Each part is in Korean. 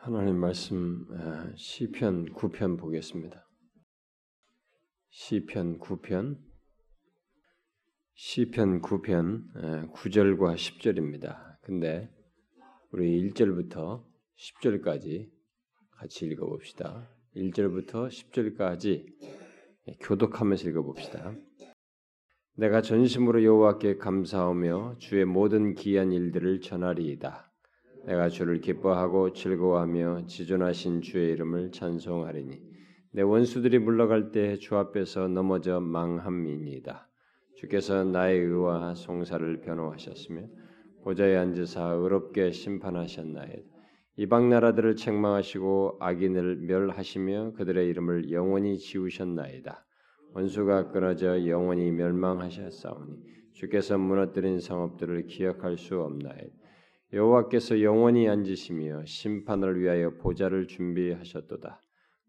하나님 말씀 시편 9편 보겠습니다. 시편 9편 시편 9편 9절과 10절입니다. 근데 우리 1절부터 10절까지 같이 읽어 봅시다. 1절부터 10절까지 교독하면서 읽어 봅시다. 내가 전심으로 여호와께 감사하며 주의 모든 기한 일들을 전하리이다. 내가 주를 기뻐하고 즐거워하며 지존하신 주의 이름을 찬송하리니 내 원수들이 물러갈 때 주 앞에서 넘어져 망함이니이다. 주께서 나의 의와 송사를 변호하셨으며 보좌에 앉으사 의롭게 심판하셨나이다. 이방 나라들을 책망하시고 악인을 멸하시며 그들의 이름을 영원히 지우셨나이다. 원수가 끊어져 영원히 멸망하셨사오니 주께서 무너뜨린 성읍들을 기억할 수 없나이다. 여호와께서 영원히 앉으시며 심판을 위하여 보좌를 준비하셨도다.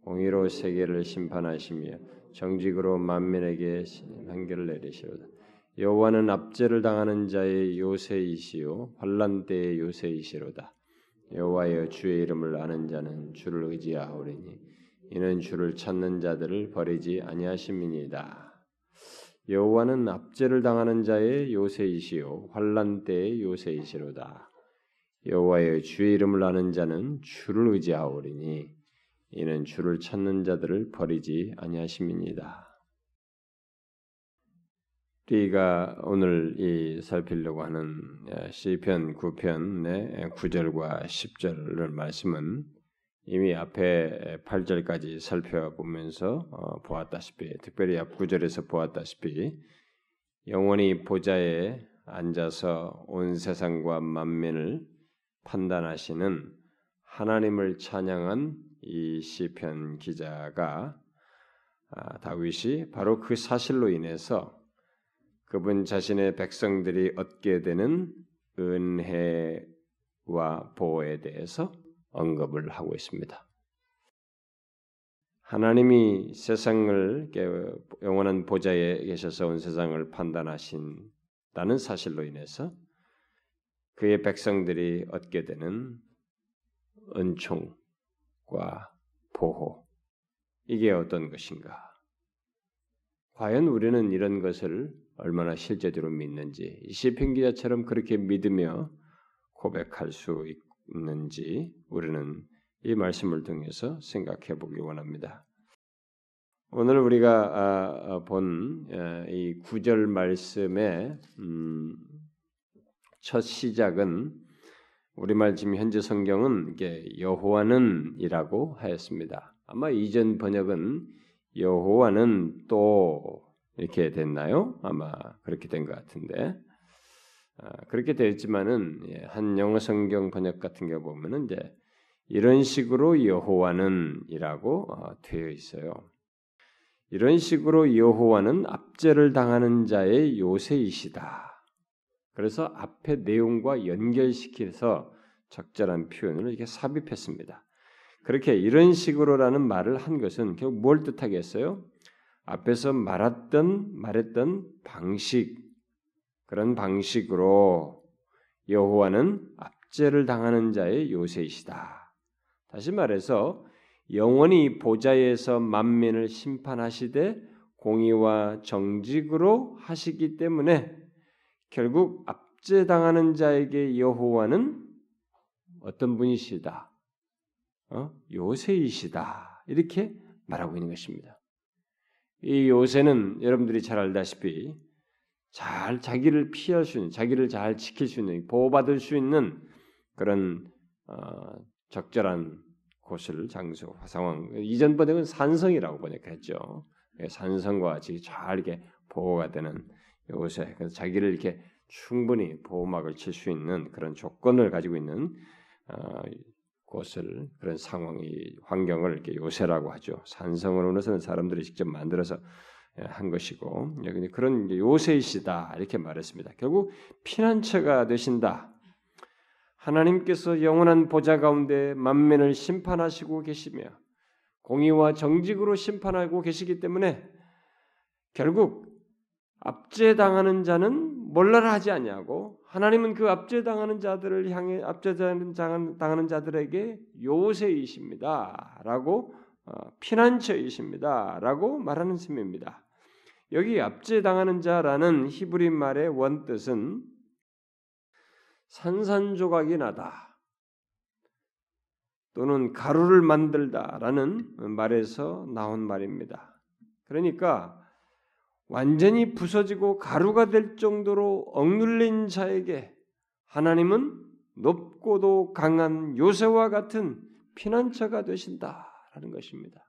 공의로 세계를 심판하시며 정직으로 만민에게 판결을 내리시로다. 여호와는 압제를 당하는 자의 요새이시요 환란 때의 요새이시로다. 여호와여 주의 이름을 아는 자는 주를 의지하오리니 이는 주를 찾는 자들을 버리지 아니하심이니이다. 여호와는 압제를 당하는 자의 요새이시요 환란 때의 요새이시로다. 여호와의 주의 이름을 아는 자는 주를 의지하오리니 이는 주를 찾는 자들을 버리지 아니하심이니이다. 우리가 오늘 이 살피려고 하는 시편 9편의 9절과 10절을 말씀은 이미 앞에 8절까지 살펴보면서 어, 보았다시피 특별히 앞 9절에서 보았다시피 영원히 보좌에 앉아서 온 세상과 만민을 판단하시는 하나님을 찬양한 이 시편 기자가 아, 다윗이 바로 그 사실로 인해서 그분 자신의 백성들이 얻게 되는 은혜와 보호에 대해서 언급을 하고 있습니다. 하나님이 세상을 영원한 보좌에 계셔서 온 세상을 판단하신다는 사실로 인해서 그의 백성들이 얻게 되는 은총과 보호 이게 어떤 것인가? 과연 우리는 이런 것을 얼마나 실제적으로 믿는지 시편 기자처럼 그렇게 믿으며 고백할 수 있는지 우리는 이 말씀을 통해서 생각해 보기 원합니다. 오늘 우리가 아, 아, 본이 구절 말씀에 음, 첫 시작은 우리말 지금 현재 성경은 이게 여호와는이라고 하였습니다. 아마 이전 번역은 여호와는 또 이렇게 됐나요? 아마 그렇게 된 것 같은데 아, 그렇게 되었지만은 예, 한 영어 성경 번역 같은 게 보면은 이제 이런 식으로 여호와는이라고 어, 되어 있어요. 이런 식으로 여호와는 압제를 당하는 자의 요새이시다. 그래서 앞에 내용과 연결시켜서 적절한 표현을 이렇게 삽입했습니다. 그렇게 이런 식으로라는 말을 한 것은 결국 뭘 뜻하겠어요? 앞에서 말했던 말했던 방식 그런 방식으로 여호와는 압제를 당하는 자의 요새이시다. 다시 말해서 영원히 보좌에서 만민을 심판하시되 공의와 정직으로 하시기 때문에 결국 압제당하는 자에게 여호와는 어떤 분이시다? 어? 요새이시다. 이렇게 말하고 있는 것입니다. 이 요새는 여러분들이 잘 알다시피 잘 자기를 피할 수 있는, 자기를 잘 지킬 수 있는, 보호받을 수 있는 그런 어, 적절한 곳을 장소, 상황. 이전 번역은 산성이라고 번역했죠. 산성과 같이 잘 이렇게 보호가 되는 요새 그래서 자기를 이렇게 충분히 보호막을 칠 수 있는 그런 조건을 가지고 있는 어, 곳을 그런 상황이 환경을 이렇게 요새라고 하죠. 산성으로는 사람들이 직접 만들어서 예, 한 것이고 그런 요새이시다 이렇게 말했습니다. 결국 피난처가 되신다. 하나님께서 영원한 보좌 가운데 만민을 심판하시고 계시며 공의와 정직으로 심판하고 계시기 때문에 결국 압제당하는 자는 몰라라 하지 아니하고 하나님은 그 압제당하는 자들을 향해 압제당하는 자들에게 요새이십니다라고 어, 피난처이십니다라고 말하는 셈입니다. 여기 압제당하는 자라는 히브리 말의 원 뜻은 산산조각이 나다 또는 가루를 만들다라는 말에서 나온 말입니다. 그러니까 완전히 부서지고 가루가 될 정도로 억눌린 자에게 하나님은 높고도 강한 요새와 같은 피난처가 되신다라는 것입니다.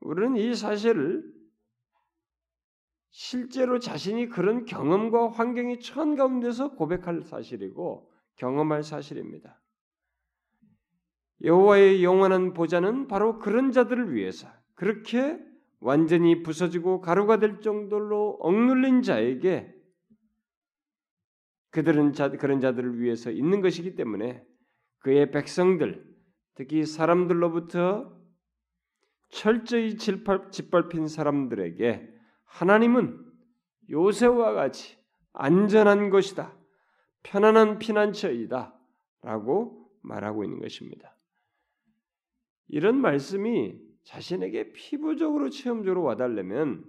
우리는 이 사실을 실제로 자신이 그런 경험과 환경이 처한 가운데서 고백할 사실이고 경험할 사실입니다. 여호와의 영원한 보좌는 바로 그런 자들을 위해서 그렇게 완전히 부서지고 가루가 될 정도로 억눌린 자에게 그들은 자, 그런 자들을 위해서 있는 것이기 때문에 그의 백성들, 특히 사람들로부터 철저히 짓밟힌 사람들에게 하나님은 요새와 같이 안전한 것이다. 편안한 피난처이다. 라고 말하고 있는 것입니다. 이런 말씀이 자신에게 피부적으로 체험적으로 와달려면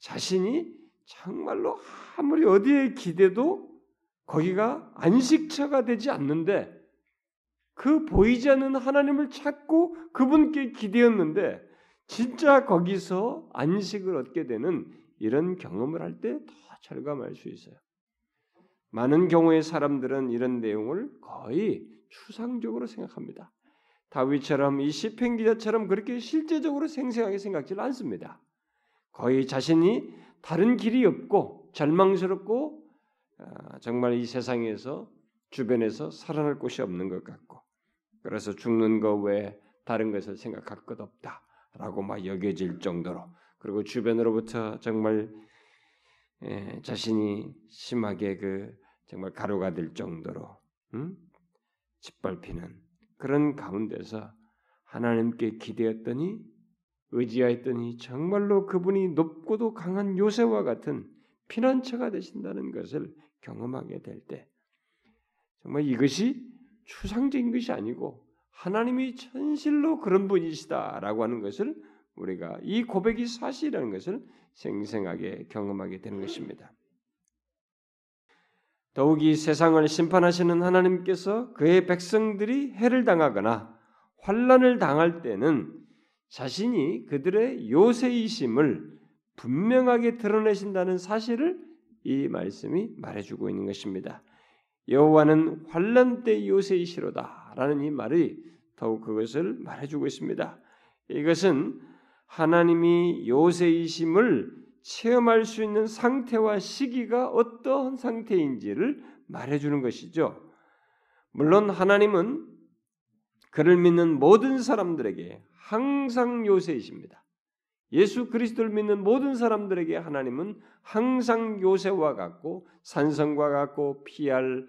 자신이 정말로 아무리 어디에 기대도 거기가 안식처가 되지 않는데 그 보이지 않는 하나님을 찾고 그분께 기대었는데 진짜 거기서 안식을 얻게 되는 이런 경험을 할 때 더 절감할 수 있어요. 많은 경우의 사람들은 이런 내용을 거의 추상적으로 생각합니다. 다윗처럼 이 시편 기자처럼 그렇게 실제적으로 생생하게 생각지 않습니다. 거의 자신이 다른 길이 없고 절망스럽고 아, 정말 이 세상에서 주변에서 살아날 곳이 없는 것 같고 그래서 죽는 것 외에 다른 것을 생각할 것 없다라고 막 여겨질 정도로 그리고 주변으로부터 정말 예, 자신이 심하게 그 정말 가루가 될 정도로 음? 짓밟히는 그런 가운데서 하나님께 기대했더니 의지하였더니 정말로 그분이 높고도 강한 요새와 같은 피난처가 되신다는 것을 경험하게 될 때 정말 이것이 추상적인 것이 아니고 하나님이 천실로 그런 분이시다라고 하는 것을 우리가 이 고백이 사실이라는 것을 생생하게 경험하게 되는 것입니다. 더욱이 세상을 심판하시는 하나님께서 그의 백성들이 해를 당하거나 환란을 당할 때는 자신이 그들의 요새이심을 분명하게 드러내신다는 사실을 이 말씀이 말해주고 있는 것입니다. 여호와는 환란 때 요새이시로다라는 이 말이 더욱 그것을 말해주고 있습니다. 이것은 하나님이 요새이심을 체험할 수 있는 상태와 시기가 어떠한 상태인지를 말해주는 것이죠. 물론 하나님은 그를 믿는 모든 사람들에게 항상 요새이십니다. 예수 그리스도를 믿는 모든 사람들에게 하나님은 항상 요새와 같고 산성과 같고 피할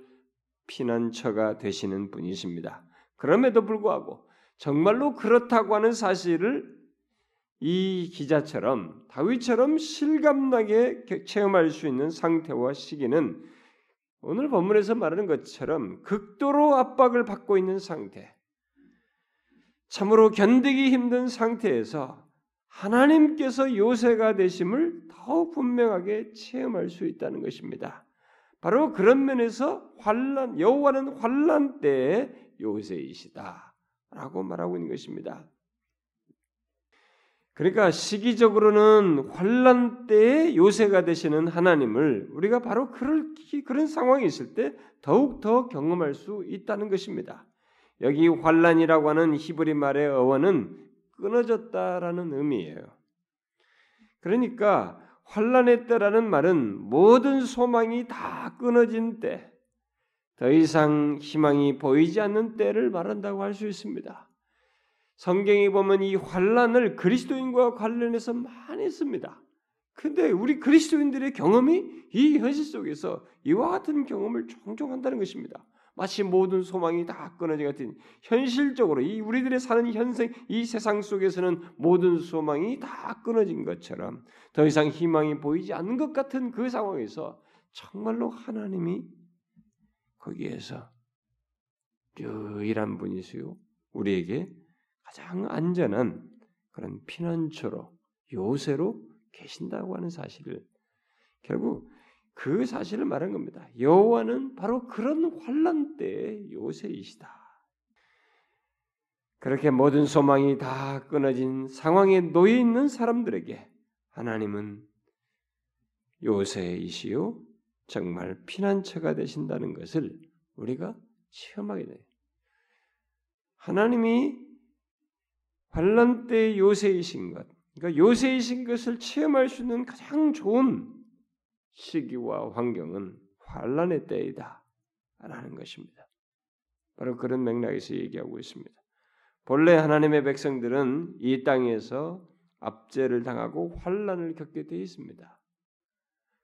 피난처가 되시는 분이십니다. 그럼에도 불구하고 정말로 그렇다고 하는 사실을 이 기자처럼 다윗처럼 실감나게 체험할 수 있는 상태와 시기는 오늘 본문에서 말하는 것처럼 극도로 압박을 받고 있는 상태, 참으로 견디기 힘든 상태에서 하나님께서 요새가 되심을 더욱 분명하게 체험할 수 있다는 것입니다. 바로 그런 면에서 환란 여호와는 환란 때의 요새이시다라고 말하고 있는 것입니다. 그러니까 시기적으로는 환란 때에 요새가 되시는 하나님을 우리가 바로 그럴, 그런 상황이 있을 때 더욱 더 경험할 수 있다는 것입니다. 여기 환란이라고 하는 히브리 말의 어원은 끊어졌다라는 의미예요. 그러니까 환란의 때라는 말은 모든 소망이 다 끊어진 때, 더 이상 희망이 보이지 않는 때를 말한다고 할 수 있습니다. 성경에 보면 이 환란을 그리스도인과 관련해서 많이 씁니다. 근데 우리 그리스도인들의 경험이 이 현실 속에서 이와 같은 경험을 종종 한다는 것입니다. 마치 모든 소망이 다 끊어진 같은 현실적으로 이 우리들의 사는 현생 이 세상 속에서는 모든 소망이 다 끊어진 것처럼 더 이상 희망이 보이지 않는 것 같은 그 상황에서 정말로 하나님이 거기에서 유일한 분이시요 우리에게 가장 안전한 그런 피난처로 요새로 계신다고 하는 사실을 결국 그 사실을 말한 겁니다. 여호와는 바로 그런 환란 때의 요새이시다. 그렇게 모든 소망이 다 끊어진 상황에 놓여 있는 사람들에게 하나님은 요새이시요 정말 피난처가 되신다는 것을 우리가 체험하게 돼요. 하나님이 환란 때 요새이신 것, 그러니까 요새이신 것을 체험할 수 있는 가장 좋은 시기와 환경은 환란의 때이다라는 것입니다. 바로 그런 맥락에서 얘기하고 있습니다. 본래 하나님의 백성들은 이 땅에서 압제를 당하고 환란을 겪게 되어 있습니다.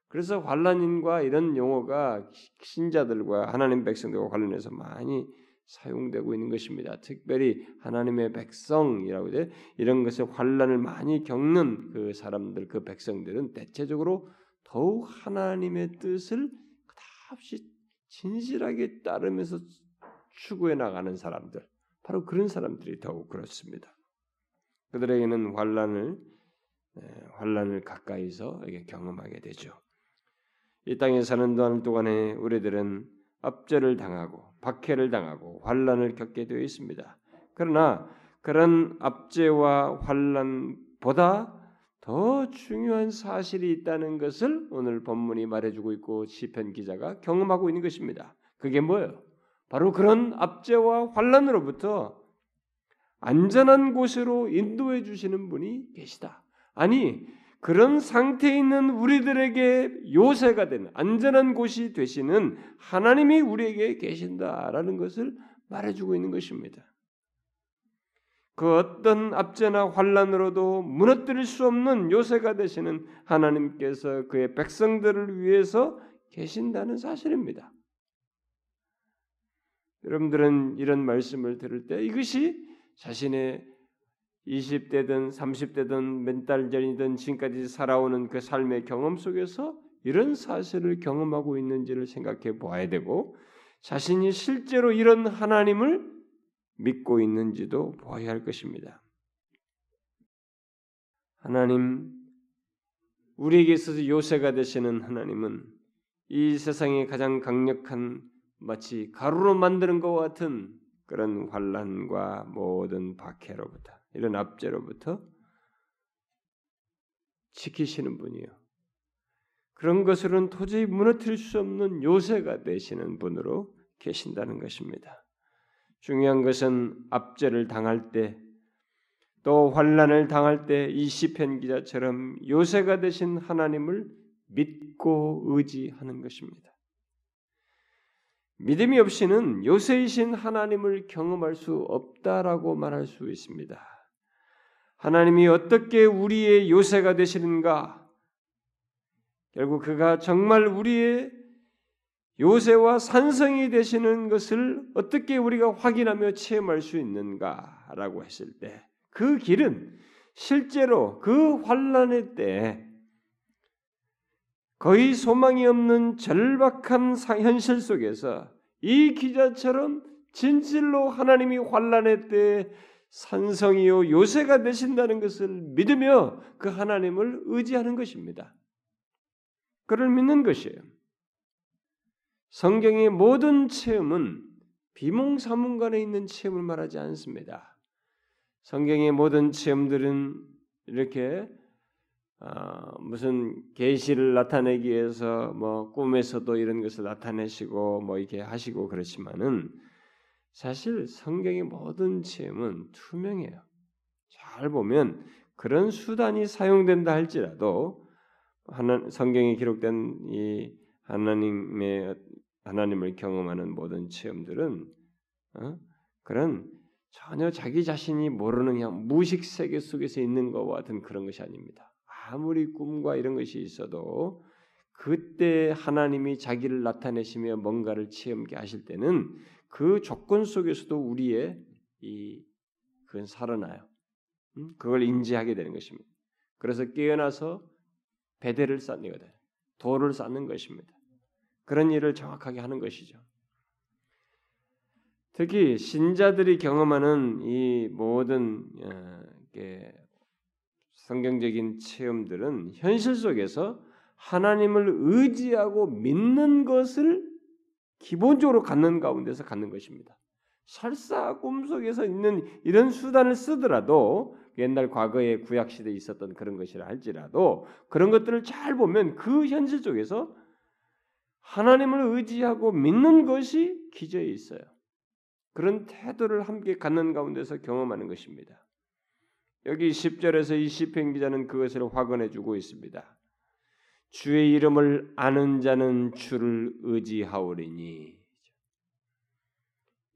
그래서 환란인과 이런 용어가 신자들과 하나님 백성들과 관련해서 많이 사용되고 있는 것입니다. 특별히 하나님의 백성이라고 돼 이런 것에 환란을 많이 겪는 그 사람들, 그 백성들은 대체적으로 더욱 하나님의 뜻을 그다없이 진실하게 따르면서 추구해 나가는 사람들, 바로 그런 사람들이 더욱 그렇습니다. 그들에게는 환란을 환란을 가까이서 경험하게 되죠. 이 땅에 사는 동안에 우리들은 압제를 당하고 박해를 당하고 환란을 겪게 되어 있습니다. 그러나 그런 압제와 환란보다 더 중요한 사실이 있다는 것을 오늘 본문이 말해주고 있고 시편 기자가 경험하고 있는 것입니다. 그게 뭐예요? 바로 그런 압제와 환란으로부터 안전한 곳으로 인도해 주시는 분이 계시다. 아니 그런 상태에 있는 우리들에게 요새가 되는 안전한 곳이 되시는 하나님이 우리에게 계신다라는 것을 말해주고 있는 것입니다. 그 어떤 압제나 환란으로도 무너뜨릴 수 없는 요새가 되시는 하나님께서 그의 백성들을 위해서 계신다는 사실입니다. 여러분들은 이런 말씀을 들을 때 이것이 자신의 20대든 30대든 몇 달 전이든 지금까지 살아오는 그 삶의 경험 속에서 이런 사실을 경험하고 있는지를 생각해 보아야 되고 자신이 실제로 이런 하나님을 믿고 있는지도 보아야 할 것입니다. 하나님 우리에게 있어서 요새가 되시는 하나님은 이 세상에 가장 강력한 마치 가루로 만드는 것과 같은 그런 환란과 모든 박해로부터 이런 압제로부터 지키시는 분이요. 그런 것으로는 도저히 무너뜨릴 수 없는 요새가 되시는 분으로 계신다는 것입니다. 중요한 것은 압제를 당할 때, 또 환란을 당할 때 이 시편 기자처럼 요새가 되신 하나님을 믿고 의지하는 것입니다. 믿음이 없이는 요새이신 하나님을 경험할 수 없다라고 말할 수 있습니다. 하나님이 어떻게 우리의 요새가 되시는가? 결국 그가 정말 우리의 요새와 산성이 되시는 것을 어떻게 우리가 확인하며 체험할 수 있는가라고 했을 때 그 길은 실제로 그 환란의 때 거의 소망이 없는 절박한 현실 속에서 이 기자처럼 진실로 하나님이 환란의 때 산성이요 요새가 되신다는 것을 믿으며 그 하나님을 의지하는 것입니다. 그를 믿는 것이에요. 성경의 모든 체험은 비몽사몽간에 있는 체험을 말하지 않습니다. 성경의 모든 체험들은 이렇게 어, 무슨 계시를 나타내기 위해서 뭐 꿈에서도 이런 것을 나타내시고 뭐 이렇게 하시고 그렇지만은 사실 성경의 모든 체험은 투명해요. 잘 보면 그런 수단이 사용된다 할지라도 하나, 성경에 기록된 이 하나님의 하나님을 경험하는 모든 체험들은 어? 그런 전혀 자기 자신이 모르는 그냥 무식 세계 속에서 있는 것과 같은 그런 것이 아닙니다. 아무리 꿈과 이런 것이 있어도 그때 하나님이 자기를 나타내시며 뭔가를 체험게 하실 때는 그 조건 속에서도 우리의 이 그건 살아나요. 그걸 인지하게 되는 것입니다. 그래서 깨어나서 배대를 쌓는 거다. 돌을 쌓는 것입니다. 그런 일을 정확하게 하는 것이죠. 특히 신자들이 경험하는 이 모든 어, 성경적인 체험들은 현실 속에서 하나님을 의지하고 믿는 것을 기본적으로 갖는 가운데서 갖는 것입니다. 설사 꿈속에서 있는 이런 수단을 쓰더라도 옛날 과거의 구약 시대에 있었던 그런 것이라 할지라도 그런 것들을 잘 보면 그 현실 속에서 하나님을 의지하고 믿는 것이 기저에 있어요. 그런 태도를 함께 갖는 가운데서 경험하는 것입니다. 여기 10절에서 이 시편 기자는 그것을 확언해 주고 있습니다. 주의 이름을 아는 자는 주를 의지하오리니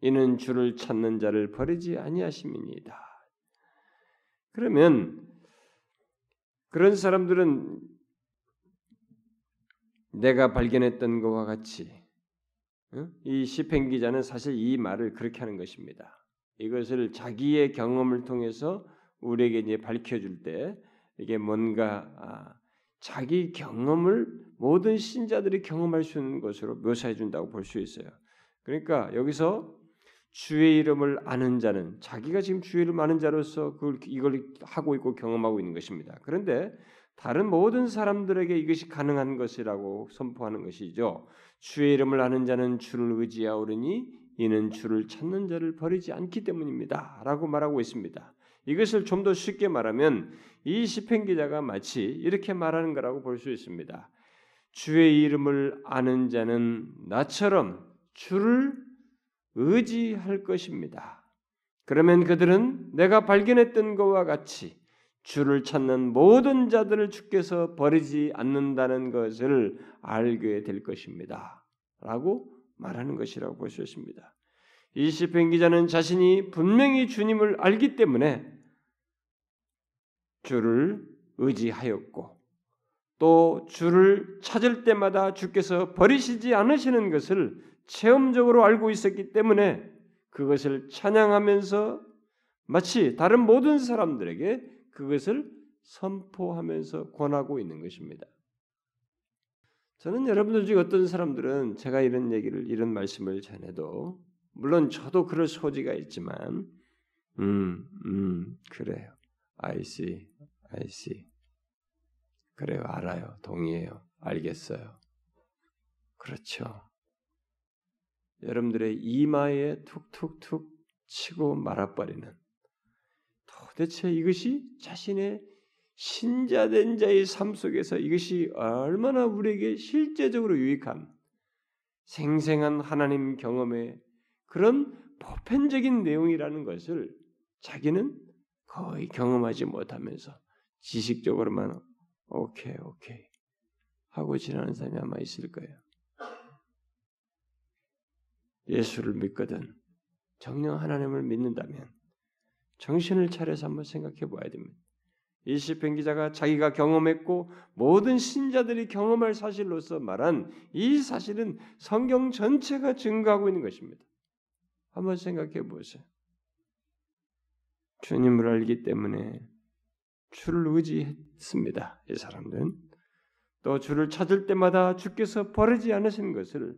이는 주를 찾는 자를 버리지 아니하심이니이다. 그러면 그런 사람들은 내가 발견했던 것과 같이 이 시편 기자는 사실 이 말을 그렇게 하는 것입니다. 이것을 자기의 경험을 통해서 우리에게 이제 밝혀줄 때 이게 뭔가 아, 자기 경험을 모든 신자들이 경험할 수 있는 것으로 묘사해 준다고 볼 수 있어요. 그러니까 여기서 주의 이름을 아는 자는 자기가 지금 주의 이름 아는 자로서 그걸 이걸 하고 있고 경험하고 있는 것입니다. 그런데 다른 모든 사람들에게 이것이 가능한 것이라고 선포하는 것이죠. 주의 이름을 아는 자는 주를 의지하오르니 이는 주를 찾는 자를 버리지 않기 때문입니다.라고 말하고 있습니다. 이것을 좀 더 쉽게 말하면 이 시편 기자가 마치 이렇게 말하는 거라고 볼 수 있습니다. 주의 이름을 아는 자는 나처럼 주를 의지할 것입니다. 그러면 그들은 내가 발견했던 것과 같이 주를 찾는 모든 자들을 주께서 버리지 않는다는 것을 알게 될 것입니다. 라고 말하는 것이라고 볼 수 있습니다. 이 시편 기자는 자신이 분명히 주님을 알기 때문에 주를 의지하였고 또 주를 찾을 때마다 주께서 버리시지 않으시는 것을 체험적으로 알고 있었기 때문에 그것을 찬양하면서 마치 다른 모든 사람들에게 그것을 선포하면서 권하고 있는 것입니다. 저는 여러분들 중에 어떤 사람들은 제가 이런 얘기를 이런 말씀을 전해도 물론 저도 그럴 소지가 있지만 음, 음, 그래요. I see, I see. 그래요, 알아요, 동의해요, 알겠어요. 그렇죠. 여러분들의 이마에 툭툭툭 치고 말아버리는 도대체 이것이 자신의 신자된 자의 삶 속에서 이것이 얼마나 우리에게 실제적으로 유익한 생생한 하나님 경험의 그런 보편적인 내용이라는 것을 자기는 거의 경험하지 못하면서 지식적으로만 오케이 오케이 하고 지나는 사람이 아마 있을 거예요. 예수를 믿거든 정령 하나님을 믿는다면 정신을 차려서 한번 생각해 봐야 됩니다. 이 시편 기자가 자기가 경험했고 모든 신자들이 경험할 사실로서 말한 이 사실은 성경 전체가 증거하고 있는 것입니다. 한번 생각해 보세요. 주님을 알기 때문에 주를 의지했습니다. 이 사람들은 또 주를 찾을 때마다 주께서 버리지 않으신 것을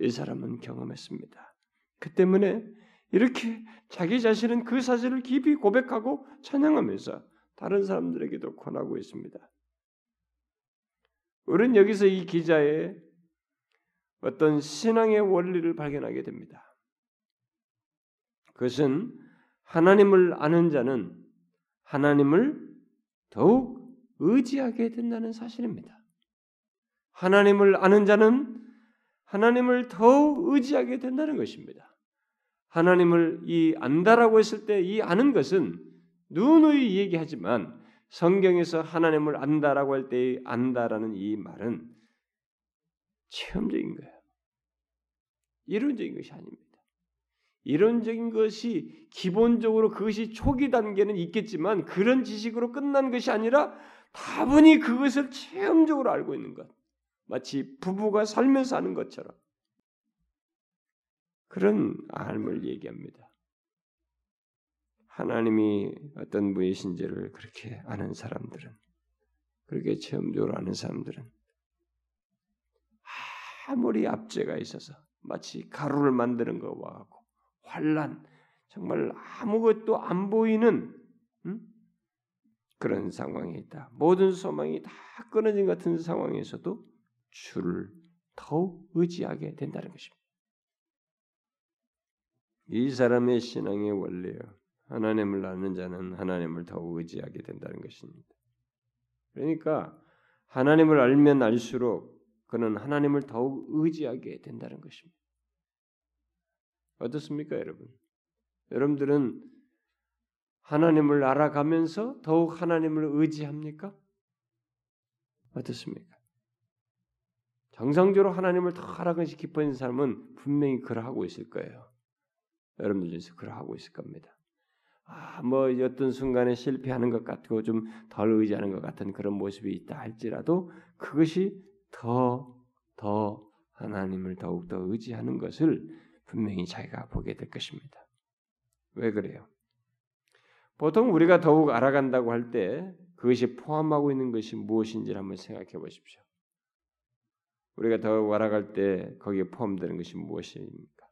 이 사람은 경험했습니다. 그 때문에 이렇게 자기 자신은 그 사실을 깊이 고백하고 찬양하면서 다른 사람들에게도 권하고 있습니다. 우리는 여기서 이 기자의 어떤 신앙의 원리를 발견하게 됩니다. 그것은 하나님을 아는 자는 하나님을 더욱 의지하게 된다는 사실입니다. 하나님을 아는 자는 하나님을 더욱 의지하게 된다는 것입니다. 하나님을 이 안다라고 했을 때 이 아는 것은 누누이 얘기하지만 성경에서 하나님을 안다라고 할때 안다라는 이 말은 체험적인 거예요. 이론적인 것이 아닙니다. 이론적인 것이 기본적으로 그것이 초기 단계는 있겠지만 그런 지식으로 끝난 것이 아니라 다분히 그것을 체험적으로 알고 있는 것. 마치 부부가 살면서 하는 것처럼. 그런 알을 얘기합니다. 하나님이 어떤 분이신지를 그렇게 아는 사람들은 그렇게 체험적으로 아는 사람들은 아무리 압제가 있어서 마치 가루를 만드는 것과 같고 환란 정말 아무것도 안 보이는 음? 그런 상황에 있다. 모든 소망이 다 끊어진 같은 상황에서도 주를 더욱 의지하게 된다는 것입니다. 이 사람의 신앙의 원리요. 하나님을 아는 자는 하나님을 더욱 의지하게 된다는 것입니다. 그러니까 하나님을 알면 알수록 그는 하나님을 더욱 의지하게 된다는 것입니다. 어떻습니까, 여러분? 여러분들은 하나님을 알아가면서 더욱 하나님을 의지합니까? 어떻습니까? 정상적으로 하나님을 더 알아가기 깊어진 사람은 분명히 그러하고 있을 거예요. 여러분들 중에서 그러하고 있을 겁니다. 아, 뭐 어떤 순간에 실패하는 것 같고 좀 덜 의지하는 것 같은 그런 모습이 있다 할지라도 그것이 더 더 하나님을 더욱 더 의지하는 것을 분명히 자기가 보게 될 것입니다. 왜 그래요? 보통 우리가 더욱 알아간다고 할 때 그것이 포함하고 있는 것이 무엇인지 한번 생각해 보십시오. 우리가 더욱 알아갈 때 거기에 포함되는 것이 무엇입니까?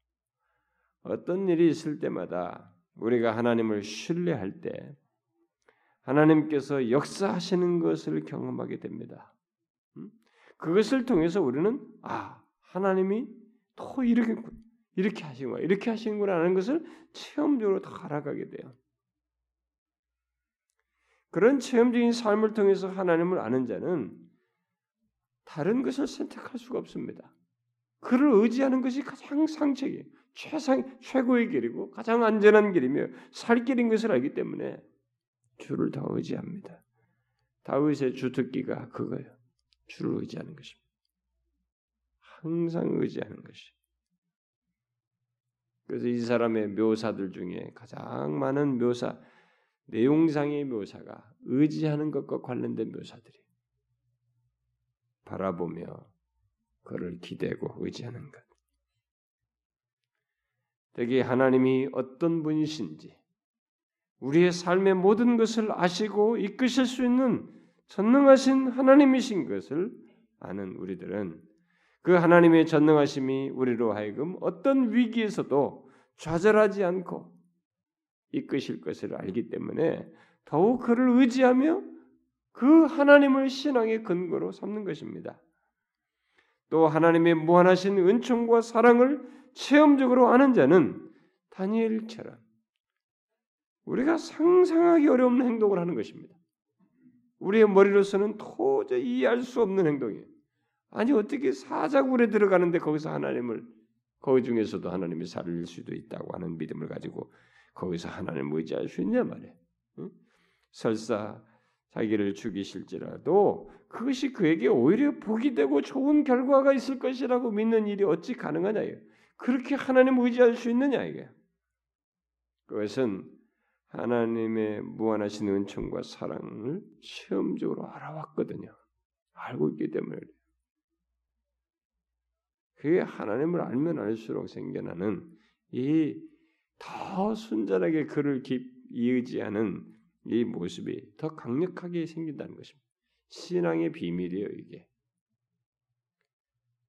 어떤 일이 있을 때마다 우리가 하나님을 신뢰할 때 하나님께서 역사하시는 것을 경험하게 됩니다. 음? 그것을 통해서 우리는 아 하나님이 또 이렇게 이렇게 하시는구나 이렇게 하시는구나 하는 것을 체험적으로 더 알아가게 돼요. 그런 체험적인 삶을 통해서 하나님을 아는 자는 다른 것을 선택할 수가 없습니다. 그를 의지하는 것이 가장 상책이에요. 최상 최고의 길이고 가장 안전한 길이며 살 길인 것을 알기 때문에 주를 더 의지합니다. 다윗의 주특기가 그거예요. 주를 의지하는 것입니다. 항상 의지하는 것이. 그래서 이 사람의 묘사들 중에 가장 많은 묘사 내용상의 묘사가 의지하는 것과 관련된 묘사들이 바라보며 그를 기대고 의지하는 것. 되게 하나님이 어떤 분이신지 우리의 삶의 모든 것을 아시고 이끄실 수 있는 전능하신 하나님이신 것을 아는 우리들은 그 하나님의 전능하심이 우리로 하여금 어떤 위기에서도 좌절하지 않고 이끄실 것을 알기 때문에 더욱 그를 의지하며 그 하나님을 신앙의 근거로 삼는 것입니다. 또 하나님의 무한하신 은총과 사랑을 체험적으로 아는 자는 다니엘처럼 우리가 상상하기 어려운 행동을 하는 것입니다. 우리의 머리로서는 도저히 이해할 수 없는 행동이에요. 아니 어떻게 사자굴에 들어가는데 거기서 하나님을 거기 중에서도 하나님이 살릴 수도 있다고 하는 믿음을 가지고 거기서 하나님을 의지할 수 있냐 말이에요. 응? 설사 자기를 죽이실지라도 그것이 그에게 오히려 복이 되고 좋은 결과가 있을 것이라고 믿는 일이 어찌 가능하냐요. 그렇게 하나님을 의지할 수 있느냐 이게. 그것은 하나님의 무한하신 은총과 사랑을 체험적으로 알아왔거든요. 알고 있기 때문에 그게 하나님을 알면 알수록 생겨나는 이 더 순전하게 그를 깊이 의지하는 이 모습이 더 강력하게 생긴다는 것입니다. 신앙의 비밀이에요, 이게.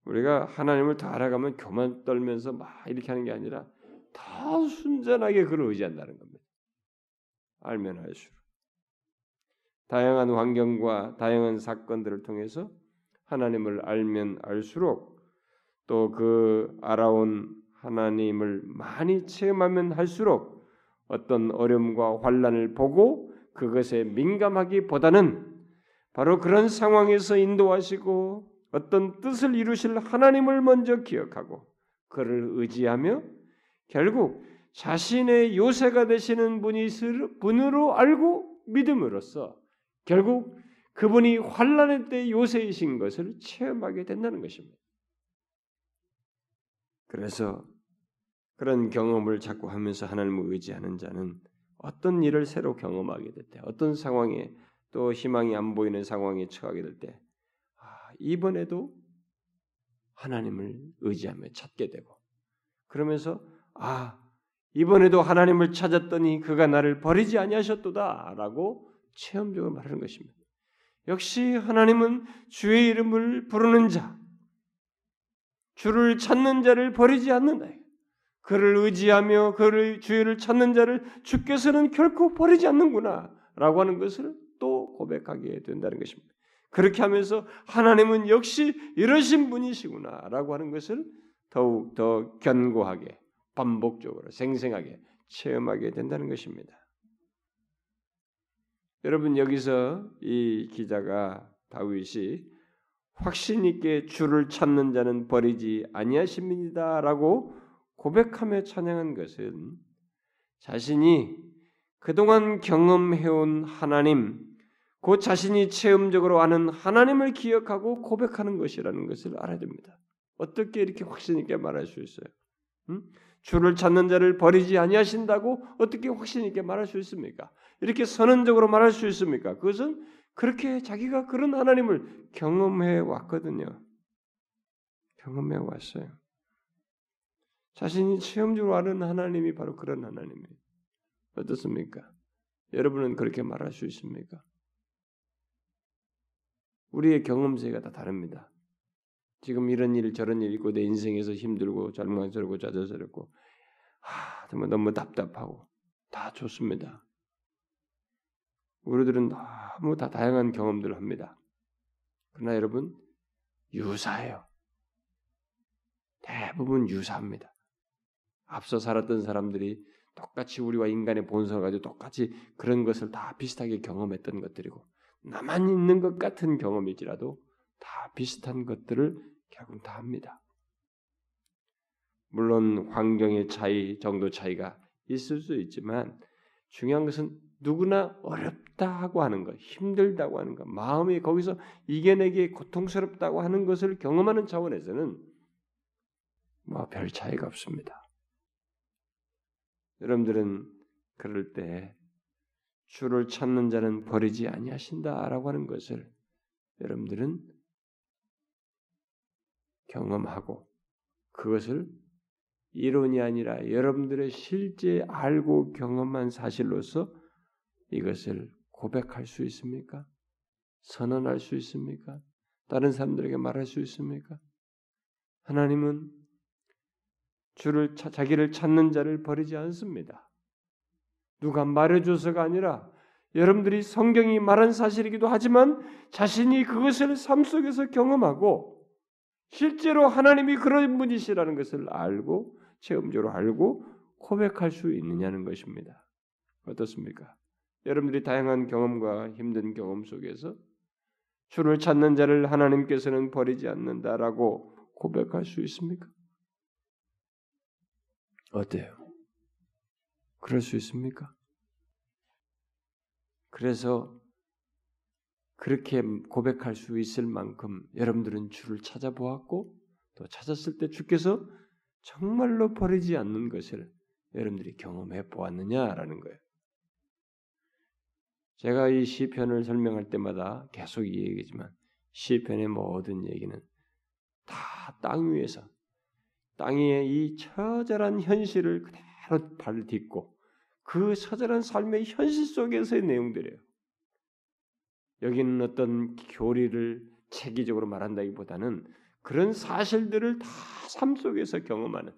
우리가 하나님을 더 알아가면 교만 떨면서 막 이렇게 하는 게 아니라 더 순전하게 그를 의지한다는 겁니다. 알면 알수록. 다양한 환경과 다양한 사건들을 통해서 하나님을 알면 알수록 또 그 알아온 하나님을 많이 체험하면 할수록 어떤 어려움과 환란을 보고 그것에 민감하기보다는 바로 그런 상황에서 인도하시고 어떤 뜻을 이루실 하나님을 먼저 기억하고 그를 의지하며 결국 자신의 요새가 되시는 분이 분으로 알고 믿음으로써 결국 그분이 환란의 때 요새이신 것을 체험하게 된다는 것입니다. 그래서 그런 경험을 자꾸 하면서 하나님을 의지하는 자는 어떤 일을 새로 경험하게 될 때, 어떤 상황에 또 희망이 안 보이는 상황에 처하게 될 때, 아, 이번에도 하나님을 의지하며 찾게 되고, 그러면서 아 이번에도 하나님을 찾았더니 그가 나를 버리지 아니하셨도다라고 체험적으로 말하는 것입니다. 역시 하나님은 주의 이름을 부르는 자, 주를 찾는 자를 버리지 않는다. 그를 의지하며 그를 주의를 찾는 자를 주께서는 결코 버리지 않는구나라고 하는 것을 또 고백하게 된다는 것입니다. 그렇게 하면서 하나님은 역시 이러신 분이시구나라고 하는 것을 더욱 더 견고하게 반복적으로 생생하게 체험하게 된다는 것입니다. 여러분 여기서 이 기자가 다윗이 확신 있게 주를 찾는 자는 버리지 아니하십니다라고 고백하며 찬양한 것은 자신이 그동안 경험해온 하나님, 그 자신이 체험적으로 아는 하나님을 기억하고 고백하는 것이라는 것을 알아야 됩니다. 어떻게 이렇게 확신 있게 말할 수 있어요? 음? 주를 찾는 자를 버리지 아니하신다고 어떻게 확신 있게 말할 수 있습니까? 이렇게 선언적으로 말할 수 있습니까? 그것은 그렇게 자기가 그런 하나님을 경험해 왔거든요. 경험해 왔어요. 자신이 체험적으로 아는 하나님이 바로 그런 하나님이에요. 어떻습니까? 여러분은 그렇게 말할 수 있습니까? 우리의 경험세가 다 다릅니다. 지금 이런 일 저런 일 있고 내 인생에서 힘들고 절망스럽고 좌절스럽고 하, 정말 너무 답답하고 다 좋습니다. 우리들은 너무 다 다양한 경험들을 합니다. 그러나 여러분 유사해요. 대부분 유사합니다. 앞서 살았던 사람들이 똑같이 우리와 인간의 본성을 가지고 똑같이 그런 것을 다 비슷하게 경험했던 것들이고 나만 있는 것 같은 경험일지라도 다 비슷한 것들을 결국 다 합니다. 물론 환경의 차이 정도 차이가 있을 수 있지만 중요한 것은 누구나 어렵 다고 하는 것, 힘들다고 하는 것, 마음이 거기서 이겨내기 고통스럽다고 하는 것을 경험하는 차원에서는 뭐 별 차이가 없습니다. 여러분들은 그럴 때 주를 찾는 자는 버리지 아니하신다라고 하는 것을 여러분들은 경험하고 그것을 이론이 아니라 여러분들의 실제 알고 경험한 사실로서 이것을 고백할 수 있습니까? 선언할 수 있습니까? 다른 사람들에게 말할 수 있습니까? 하나님은 주를 자기를 찾는 자를 버리지 않습니다. 누가 말해줘서가 아니라 여러분들이 성경이 말한 사실이기도 하지만 자신이 그것을 삶 속에서 경험하고 실제로 하나님이 그런 분이시라는 것을 알고 체험적으로 알고 고백할 수 있느냐는 것입니다. 어떻습니까? 여러분들이 다양한 경험과 힘든 경험 속에서 주를 찾는 자를 하나님께서는 버리지 않는다라고 고백할 수 있습니까? 어때요? 그럴 수 있습니까? 그래서 그렇게 고백할 수 있을 만큼 여러분들은 주를 찾아보았고 또 찾았을 때 주께서 정말로 버리지 않는 것을 여러분들이 경험해 보았느냐라는 거예요. 제가 이 시편을 설명할 때마다 계속 이 얘기지만 시편의 모든 얘기는 다 땅 위에서 땅 위에 이 처절한 현실을 그대로 발 딛고 그 처절한 삶의 현실 속에서의 내용들이에요. 여기는 어떤 교리를 체계적으로 말한다기보다는 그런 사실들을 다 삶 속에서 경험하는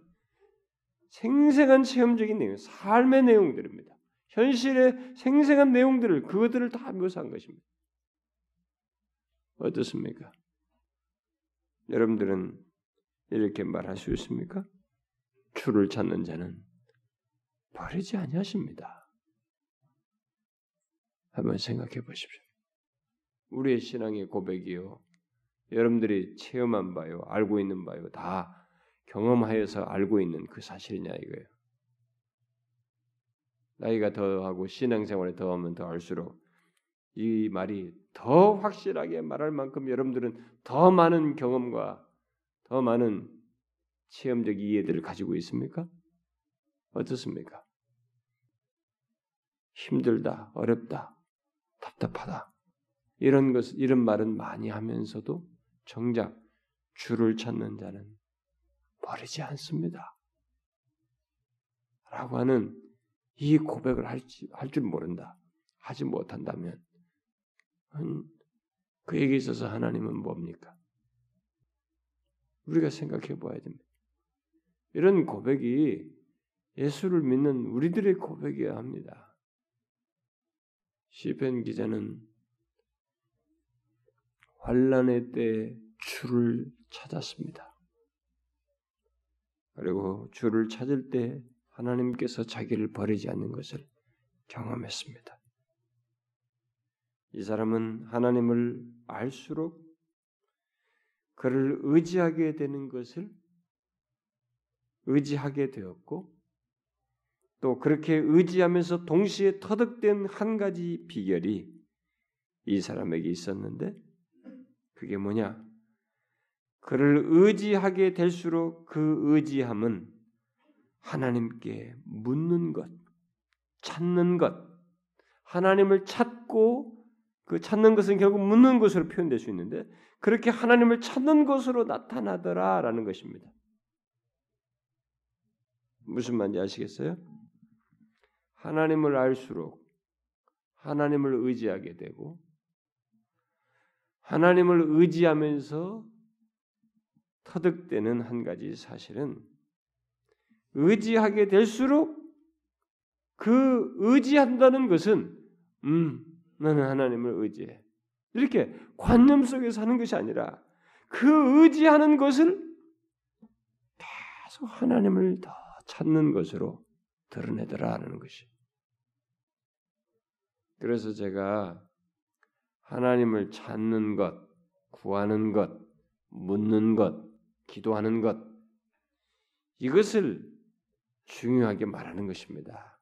생생한 체험적인 내용, 삶의 내용들입니다. 현실의 생생한 내용들을 그것들을 다 묘사한 것입니다. 어떻습니까? 여러분들은 이렇게 말할 수 있습니까? 주를 찾는 자는 버리지 아니하십니다. 한번 생각해 보십시오. 우리의 신앙의 고백이요. 여러분들이 체험한 바요, 알고 있는 바요, 다 경험하여서 알고 있는 그 사실이냐 이거예요. 나이가 더하고 신앙생활에 더하면 더 알수록 이 말이 더 확실하게 말할 만큼 여러분들은 더 많은 경험과 더 많은 체험적 이해들을 가지고 있습니까? 어떻습니까? 힘들다, 어렵다, 답답하다. 이런 것, 이런 말은 많이 하면서도 정작 주를 찾는 자는 버리지 않습니다. 라고 하는 이 고백을 할 줄 모른다. 하지 못한다면 그에게 있어서 하나님은 뭡니까? 우리가 생각해 봐야 됩니다. 이런 고백이 예수를 믿는 우리들의 고백이어야 합니다. 시편 기자는 환란의 때에 주를 찾았습니다. 그리고 주를 찾을 때 하나님께서 자기를 버리지 않는 것을 경험했습니다. 이 사람은 하나님을 알수록 그를 의지하게 되는 것을 의지하게 되었고 또 그렇게 의지하면서 동시에 터득된 한 가지 비결이 이 사람에게 있었는데 그게 뭐냐? 그를 의지하게 될수록 그 의지함은 하나님께 묻는 것, 찾는 것, 하나님을 찾고 그 찾는 것은 결국 묻는 것으로 표현될 수 있는데 그렇게 하나님을 찾는 것으로 나타나더라라는 것입니다. 무슨 말인지 아시겠어요? 하나님을 알수록 하나님을 의지하게 되고 하나님을 의지하면서 터득되는 한 가지 사실은 의지하게 될수록 그 의지한다는 것은 음 나는 하나님을 의지해 이렇게 관념 속에서 하는 것이 아니라 그 의지하는 것을 계속 하나님을 더 찾는 것으로 드러내더라는 것이. 그래서 제가 하나님을 찾는 것, 구하는 것, 묻는 것, 기도하는 것 이것을 중요하게 말하는 것입니다.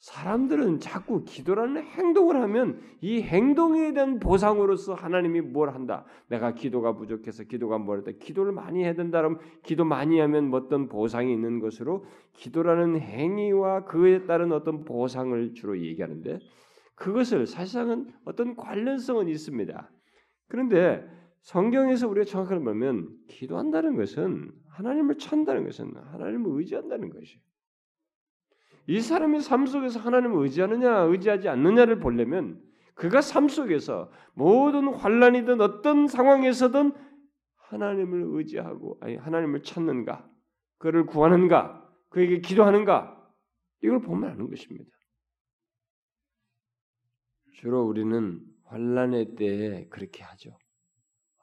사람들은 자꾸 기도라는 행동을 하면 이 행동에 대한 보상으로서 하나님이 뭘 한다. 내가 기도가 부족해서 기도가 멀었다. 기도를 많이 해야 된다. 그러면 기도 많이 하면 어떤 보상이 있는 것으로 기도라는 행위와 그에 따른 어떤 보상을 주로 얘기하는데 그것을 사실상은 어떤 관련성은 있습니다. 그런데 성경에서 우리가 정확하게 보면 기도한다는 것은 하나님을 찾는다는 것은 하나님을 의지한다는 것이에요. 이 사람이 삶 속에서 하나님을 의지하느냐 의지하지 않느냐를 보려면 그가 삶 속에서 모든 환란이든 어떤 상황에서든 하나님을 의지하고 아니 하나님을 찾는가 그를 구하는가 그에게 기도하는가 이걸 보면 아는 것입니다. 주로 우리는 환란의 때에 그렇게 하죠.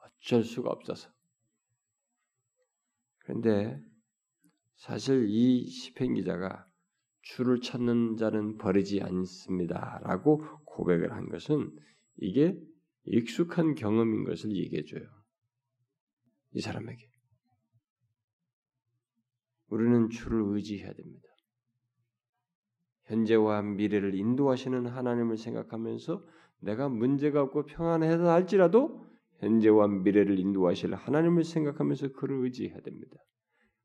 어쩔 수가 없어서. 그런데 사실 이 시편 기자가 주를 찾는 자는 버리지 않습니다라고 고백을 한 것은 이게 익숙한 경험인 것을 얘기해 줘요. 이 사람에게. 우리는 주를 의지해야 됩니다. 현재와 미래를 인도하시는 하나님을 생각하면서 내가 문제가 없고 평안하다 할지라도 현재와 미래를 인도하실 하나님을 생각하면서 그를 의지해야 됩니다.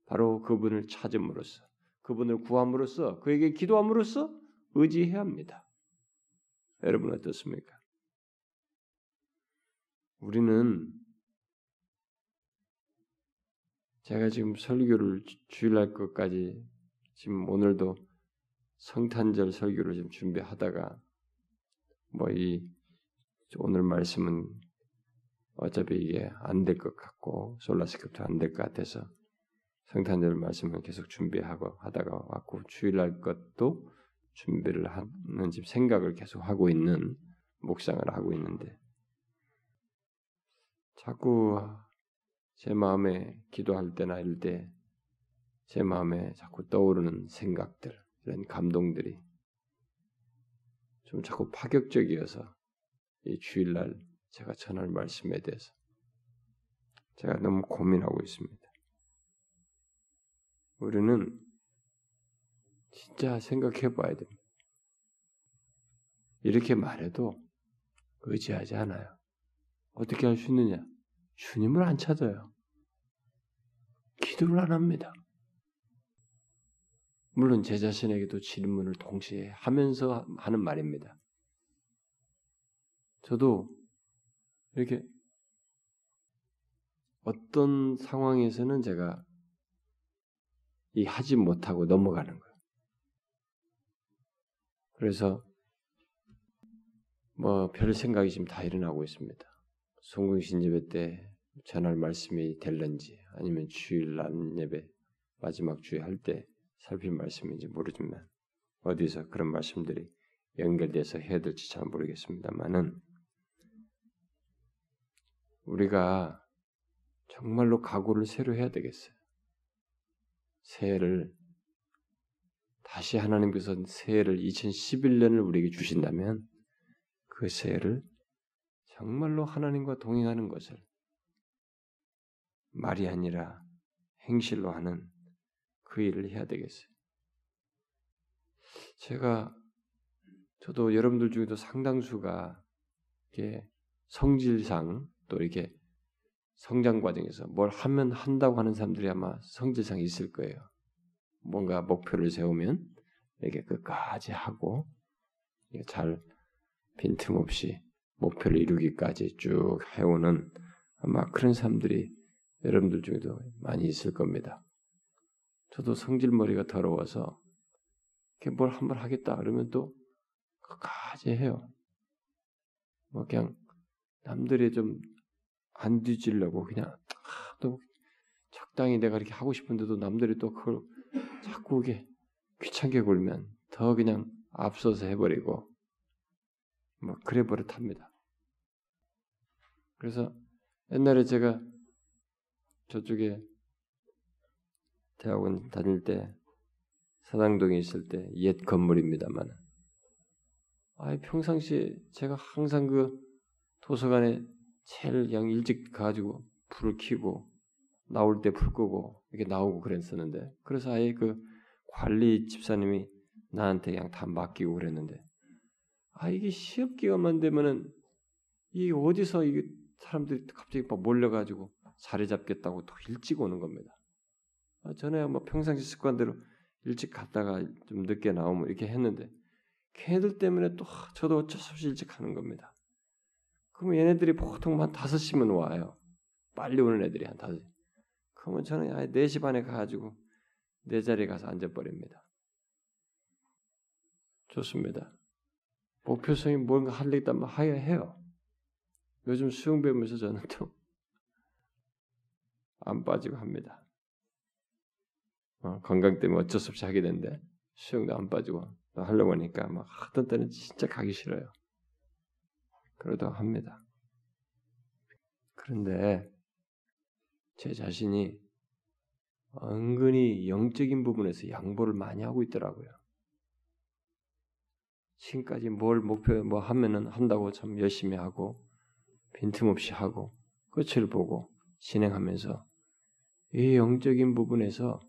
바로 그분을 찾음으로써 그분을 구함으로써 그에게 기도함으로써 의지해야 합니다. 여러분 어떻습니까? 우리는 제가 지금 설교를 주일날 것까지 지금 오늘도 성탄절 설교를 좀 준비하다가 뭐 이 오늘 말씀은 어차피 이게 안 될 것 같고 솔라스크립트 안 될 것 같아서 성탄절 말씀을 계속 준비하고 하다가 왔고 주일날 것도 준비를 하는 집 생각을 계속 하고 있는 묵상을 하고 있는데 자꾸 제 마음에 기도할 때나 이럴 때 제 마음에 자꾸 떠오르는 생각들 이런 감동들이 좀 자꾸 파격적이어서 이 주일날 제가 전할 말씀에 대해서 제가 너무 고민하고 있습니다. 우리는 진짜 생각해 봐야 됩니다. 이렇게 말해도 의지하지 않아요. 어떻게 할 수 있느냐? 주님을 안 찾아요. 기도를 안 합니다. 물론 제 자신에게도 질문을 동시에 하면서 하는 말입니다. 저도 이렇게 어떤 상황에서는 제가 이 하지 못하고 넘어가는 거예요. 그래서 뭐 별 생각이 지금 다 일어나고 있습니다. 송궁신 예배 때 전할 말씀이 될런지 아니면 주일 날 예배 마지막 주에 할 때 살필 말씀인지 모르지만 어디서 그런 말씀들이 연결돼서 해야 될지 잘 모르겠습니다만은 우리가 정말로 각오를 새로 해야 되겠어요. 새해를 다시 하나님께서 새해를 2011년을 우리에게 주신다면 그 새해를 정말로 하나님과 동행하는 것을 말이 아니라 행실로 하는 그 일을 해야 되겠어요. 제가 저도 여러분들 중에도 상당수가 이게 성질상 또 이렇게 성장 과정에서 뭘 하면 한다고 하는 사람들이 아마 성질상 있을 거예요. 뭔가 목표를 세우면 이렇게 끝까지 하고 잘 빈틈없이 목표를 이루기까지 쭉 해오는 아마 그런 사람들이 여러분들 중에도 많이 있을 겁니다. 저도 성질머리가 더러워서 뭘 한 번 하겠다 그러면 또 끝까지 해요. 뭐 그냥 남들이 좀 안 뒤지려고 그냥 또 적당히 내가 이렇게 하고 싶은데도 남들이 또 그걸 자꾸 이게 귀찮게 굴면 더 그냥 앞서서 해버리고 뭐 그래 버릇합니다. 그래서 옛날에 제가 저쪽에 대학원 다닐 때 사당동에 있을 때 옛 건물입니다만 아 평상시에 제가 항상 그 도서관에 제일 양 일찍 가지고 불을 켜고 나올 때 불 끄고 이렇게 나오고 그랬었는데 그래서 아예 그 관리 집사님이 나한테 그냥 다 맡기고 그랬는데 아 이게 시험 기간만 되면은 이 어디서 이게 사람들이 갑자기 막 몰려가지고 자리 잡겠다고 더 일찍 오는 겁니다. 아, 전에 뭐 평상시 습관대로 일찍 갔다가 좀 늦게 나오면 이렇게 했는데 걔들 때문에 또 저도 어쩔 수 없이 일찍 가는 겁니다. 그러면 얘네들이 보통 한 5시면 와요. 빨리 오는 애들이 한 5시. 그러면 저는 아예 4시 반에 가가지고 내 자리에 가서 앉아버립니다. 좋습니다. 목표성이 뭔가 할일 있다면 하야 해요. 요즘 수영 배우면서 저는 또 안 빠지고 합니다. 어, 건강 때문에 어쩔 수 없이 하게 되는데 수영도 안 빠지고 또 하려고 하니까 막 하던 때는 진짜 가기 싫어요. 그러다 합니다. 그런데 제 자신이 은근히 영적인 부분에서 양보를 많이 하고 있더라고요. 지금까지 뭘 목표 뭐 하면은 한다고 참 열심히 하고 빈틈없이 하고 끝을 보고 진행하면서 이 영적인 부분에서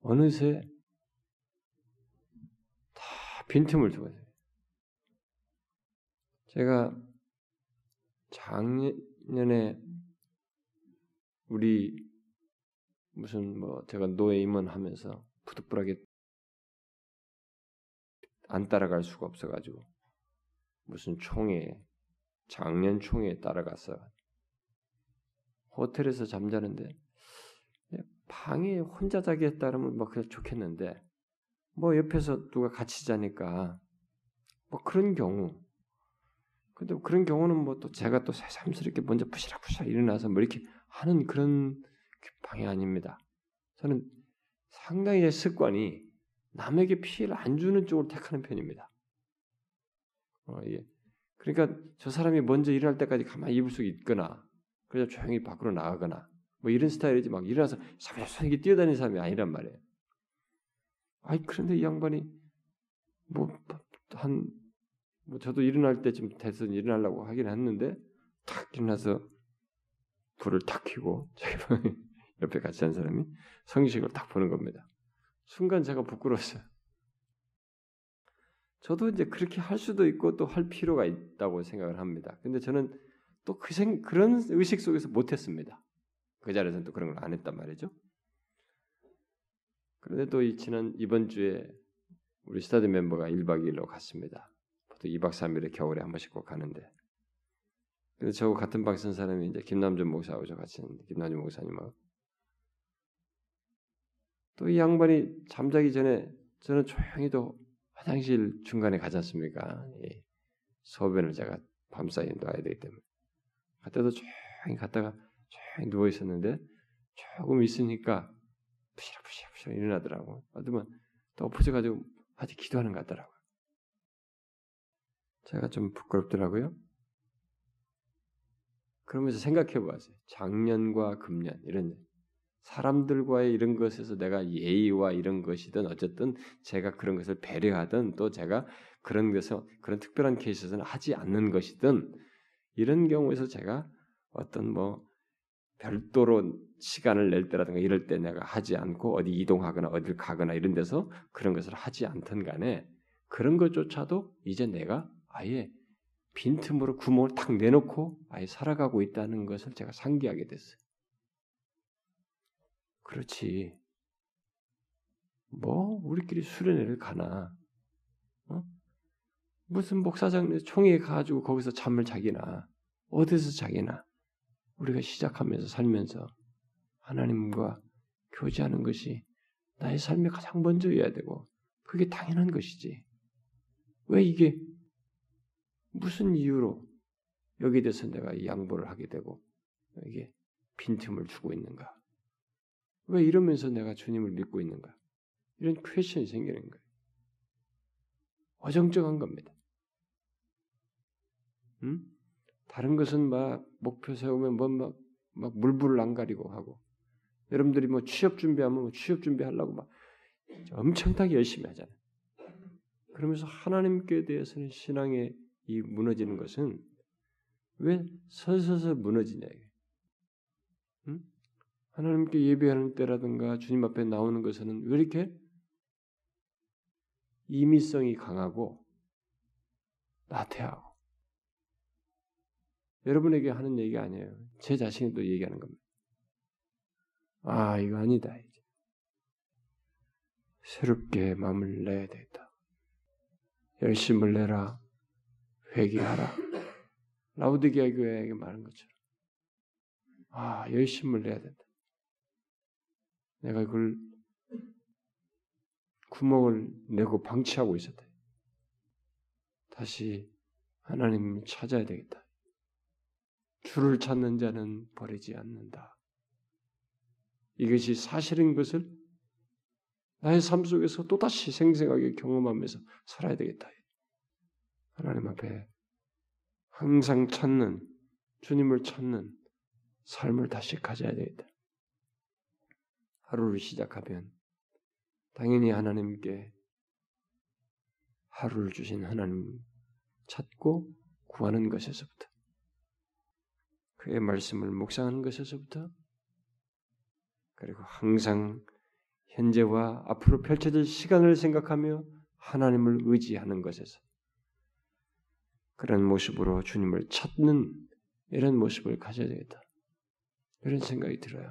어느새 다 빈틈을 주고 있어요. 제가 작년에 우리 무슨 뭐 제가 노예 임원하면서 부득불하게 안 따라갈 수가 없어가지고 무슨 총회 작년 총회에 따라갔어. 호텔에서 잠자는데 방에 혼자 자기 했다면 뭐 그냥 좋겠는데 뭐 옆에서 누가 같이 자니까 뭐 그런 경우 근데 그런 경우는 뭐 또 제가 또 새삼스럽게 먼저 푸시락푸시락 일어나서 뭐 이렇게 하는 그런 방이 아닙니다. 저는 상당히 습관이 남에게 피해를 안 주는 쪽을 택하는 편입니다. 어, 예. 그러니까 저 사람이 먼저 일어날 때까지 가만히 입을 수 있거나 그냥 조용히 밖으로 나가거나 뭐 이런 스타일이지 막 일어나서 사무사무하게 뛰어다니는 사람이 아니란 말이에요. 아이 그런데 이 양반이 뭐 한 뭐 저도 일어날 때쯤 돼서 일어나려고 하긴 했는데 탁 일어나서 불을 탁 켜고 자기 옆에 같이 한 사람이 성식을 딱 보는 겁니다. 순간 제가 부끄러웠어요. 저도 이제 그렇게 할 수도 있고 또 할 필요가 있다고 생각을 합니다. 근데 저는 또 그 생, 그런 의식 속에서 못했습니다. 그 자리에서는 또 그런 걸 안 했단 말이죠. 그런데 또 이 지난 이번 주에 우리 스타디 멤버가 1박 2일로 갔습니다. 보통 2박 3일에 겨울에 한 번씩 꼭 가는데. 근데 저하고 같은 방 쓴 사람이 이제 김남준 목사하고 저 같이 있는데 김남준 목사님하고 또 이 양반이 잠자기 전에 저는 조용히 또 화장실 중간에 가지 않습니까? 예. 소변을 제가 밤사이에 놔야 되기 때문에. 그때도 조용히 갔다가 조용히 누워 있었는데 조금 있으니까 부시락부시락부시락 일어나더라고. 어쩌면 또 엎어져가지고 아직 기도하는 것 같더라고요. 제가 좀 부끄럽더라고요. 그러면서 생각해 보았어요. 작년과 금년 이런 사람들과의 이런 것에서 내가 예의와 이런 것이든 어쨌든 제가 그런 것을 배려하든 또 제가 그런 것에서 그런 특별한 케이스에서는 하지 않는 것이든 이런 경우에서 제가 어떤 뭐 별도로 시간을 낼 때라든가 이럴 때 내가 하지 않고 어디 이동하거나 어딜 가거나 이런 데서 그런 것을 하지 않던 간에 그런 것조차도 이제 내가 아예 빈틈으로 구멍을 탁 내놓고 아예 살아가고 있다는 것을 제가 상기하게 됐어요. 그렇지. 뭐 우리끼리 수련회를 가나? 어? 무슨 목사장 총회에 가가지고 거기서 잠을 자기나 어디서 자기나 우리가 시작하면서 살면서 하나님과 교제하는 것이 나의 삶에 가장 먼저여야 되고 그게 당연한 것이지. 왜 이게 무슨 이유로 여기에 대해서 내가 양보를 하게 되고 이게 빈틈을 주고 있는가? 왜 이러면서 내가 주님을 믿고 있는가? 이런 퀘션이 생기는 거예요. 어정쩡한 겁니다. 음? 다른 것은 막 목표 세우면 뭐막 막 물불을 안 가리고 하고 여러분들이 뭐 취업 준비하면 뭐 취업 준비하려고 막 엄청나게 열심히 하잖아요. 그러면서 하나님께 대해서는 신앙의 이 무너지는 것은 왜 서서서 무너지냐. 응? 하나님께 예배하는 때라든가 주님 앞에 나오는 것에는 왜 이렇게 임의성이 강하고 나태하고 여러분에게 하는 얘기 아니에요. 제 자신이 또 얘기하는 겁니다. 아, 이거 아니다. 이제. 새롭게 마음을 내야 되겠다. 열심을 내라. 회개하라. 라우디게아 교회에게 말한 것처럼. 아, 열심을 내야 된다. 내가 그걸 구멍을 내고 방치하고 있었다. 다시 하나님을 찾아야 되겠다. 주를 찾는 자는 버리지 않는다. 이것이 사실인 것을 나의 삶 속에서 또다시 생생하게 경험하면서 살아야 되겠다. 하나님 앞에 항상 찾는, 주님을 찾는 삶을 다시 가져야 되겠다. 하루를 시작하면 당연히 하나님께 하루를 주신 하나님 찾고 구하는 것에서부터 그의 말씀을 묵상하는 것에서부터 그리고 항상 현재와 앞으로 펼쳐질 시간을 생각하며 하나님을 의지하는 것에서 그런 모습으로 주님을 찾는 이런 모습을 가져야 되겠다. 이런 생각이 들어요.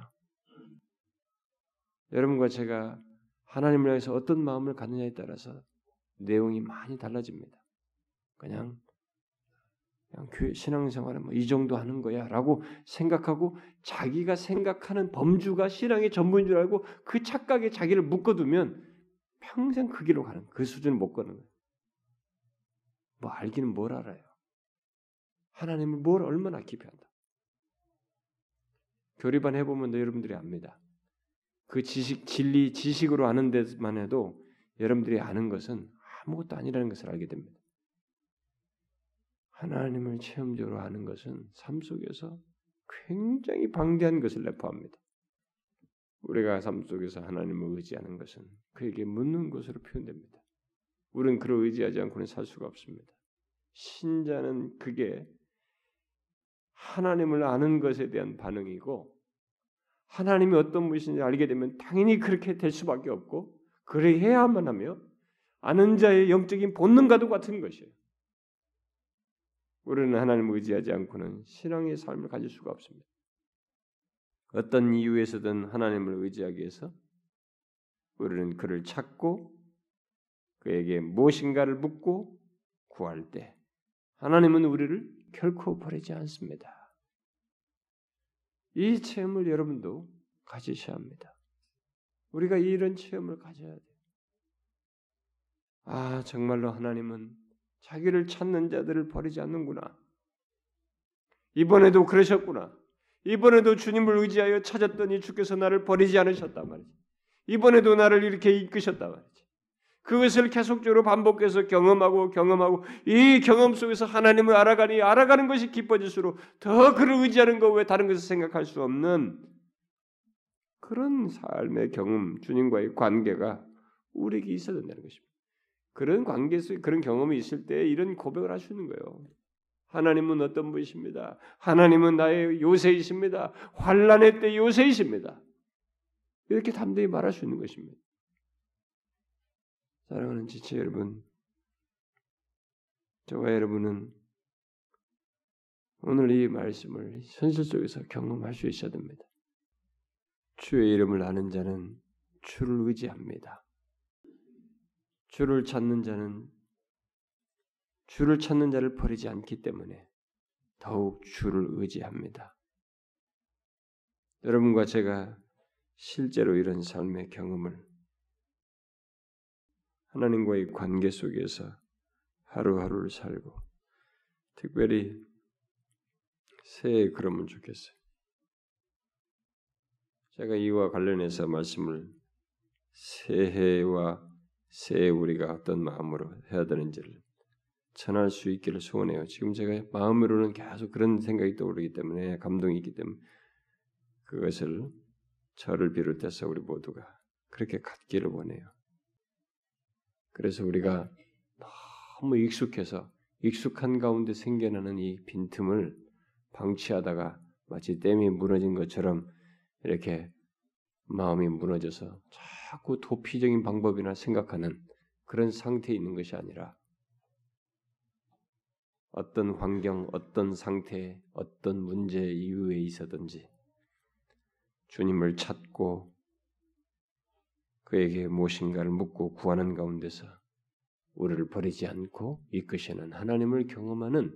여러분과 제가 하나님을 위해서 어떤 마음을 갖느냐에 따라서 내용이 많이 달라집니다. 그냥 그냥 교회 신앙생활은 뭐 이 정도 하는 거야 라고 생각하고 자기가 생각하는 범주가 신앙의 전부인 줄 알고 그 착각에 자기를 묶어두면 평생 그 길로 가는 그 수준을 못 가는 거예요. 뭐 알기는 뭘 알아요? 하나님을 뭘 얼마나 깊이 한다. 교리반 해보면 여러분들이 압니다. 그 지식 진리 지식으로 아는 데만 해도 여러분들이 아는 것은 아무것도 아니라는 것을 알게 됩니다. 하나님을 체험적으로 아는 것은 삶 속에서 굉장히 방대한 것을 내포합니다. 우리가 삶 속에서 하나님을 의지하는 것은 그에게 묻는 것으로 표현됩니다. 우리는 그를 의지하지 않고는 살 수가 없습니다. 신자는 그게 하나님을 아는 것에 대한 반응이고 하나님이 어떤 분이신지 알게 되면 당연히 그렇게 될 수밖에 없고 그래 해야만 하며 아는 자의 영적인 본능과도 같은 것이에요. 우리는 하나님을 의지하지 않고는 신앙의 삶을 가질 수가 없습니다. 어떤 이유에서든 하나님을 의지하기 위해서 우리는 그를 찾고 그에게 무엇인가를 묻고 구할 때 하나님은 우리를 결코 버리지 않습니다. 이 체험을 여러분도 가지셔야 합니다. 우리가 이런 체험을 가져야 돼요. 아, 정말로 하나님은 자기를 찾는 자들을 버리지 않는구나. 이번에도 그러셨구나. 이번에도 주님을 의지하여 찾았더니 주께서 나를 버리지 않으셨단 말이지. 이번에도 나를 이렇게 이끄셨단 말이지. 그것을 계속적으로 반복해서 경험하고 경험하고 이 경험 속에서 하나님을 알아가니 알아가는 것이 기뻐질수록 더 그를 의지하는 것 외에 다른 것을 생각할 수 없는 그런 삶의 경험, 주님과의 관계가 우리에게 있어야 된다는 것입니다. 그런 관계 속에 그런 경험이 있을 때 이런 고백을 있는 거예요. 하나님은 어떤 분이십니다. 하나님은 나의 요새이십니다. 환란의 때 요새이십니다. 이렇게 담대히 말할 수 있는 것입니다. 사랑하는 지체 여러분, 저와 여러분은 오늘 이 말씀을 현실 속에서 경험할 수 있어야 됩니다. 주의 이름을 아는 자는 주를 의지합니다. 주를 찾는 자는 주를 찾는 자를 버리지 않기 때문에 더욱 주를 의지합니다. 여러분과 제가 실제로 이런 삶의 경험을 하나님과의 관계 속에서 하루하루를 살고 특별히 새해 그러면 좋겠어요. 제가 이와 관련해서 말씀을 새해와 새해 우리가 어떤 마음으로 해야 되는지를 전할 수 있기를 소원해요. 지금 제가 마음으로는 계속 그런 생각이 떠오르기 때문에 감동이 있기 때문에 그것을 저를 비롯해서 우리 모두가 그렇게 갖기를 원해요. 그래서 우리가 너무 익숙해서 익숙한 가운데 생겨나는 이 빈틈을 방치하다가 마치 댐이 무너진 것처럼 이렇게 마음이 무너져서 자꾸 도피적인 방법이나 생각하는 그런 상태에 있는 것이 아니라 어떤 환경, 어떤 상태, 어떤 문제 이유에 있어든지 주님을 찾고 그에게 무엇인가를 묻고 구하는 가운데서 우리를 버리지 않고 이끄시는 하나님을 경험하는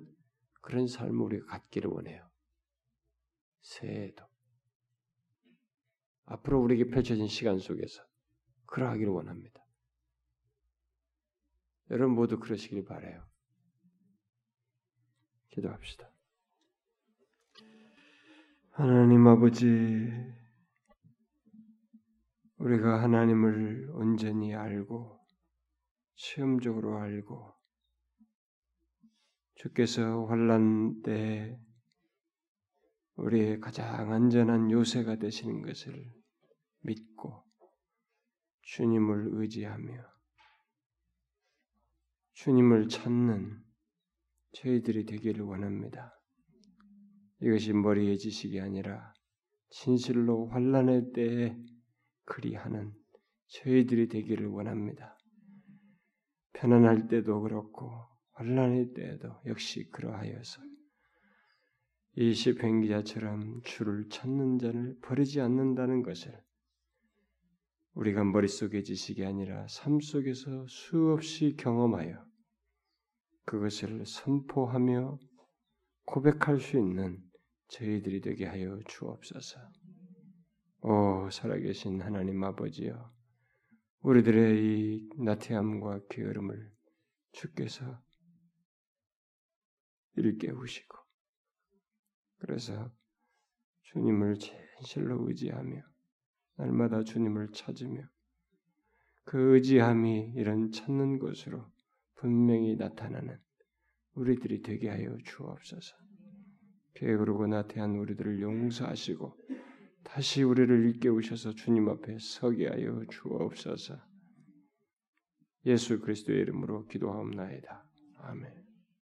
그런 삶을 우리가 갖기를 원해요. 새해에도 앞으로 우리에게 펼쳐진 시간 속에서 그러하기를 원합니다. 여러분 모두 그러시길 바래요. 기도합시다. 하나님 아버지, 우리가 하나님을 온전히 알고 체험적으로 알고 주께서 환란 때 우리의 가장 안전한 요새가 되시는 것을 믿고 주님을 의지하며 주님을 찾는 저희들이 되기를 원합니다. 이것이 머리의 지식이 아니라 진실로 환란의 때에 그리하는 저희들이 되기를 원합니다. 편안할 때도 그렇고 환란의 때에도 역시 그러하여서 이 시편 기자처럼 주를 찾는 자를 버리지 않는다는 것을 우리가 머릿속의 지식이 아니라 삶 속에서 수없이 경험하여 그것을 선포하며 고백할 수 있는 저희들이 되게 하여 주옵소서. 오 살아계신 하나님 아버지여, 우리들의 이 나태함과 게으름을 주께서 일깨우시고, 그래서 주님을 진실로 의지하며 날마다 주님을 찾으며 그 의지함이 이런 찾는 것으로 분명히 나타나는 우리들이 되게 하여 주옵소서. 게으르고 나태한 우리들을 용서하시고 다시 우리를 일깨우셔서 주님 앞에 서게 하여 주옵소서. 예수 그리스도의 이름으로 기도하옵나이다.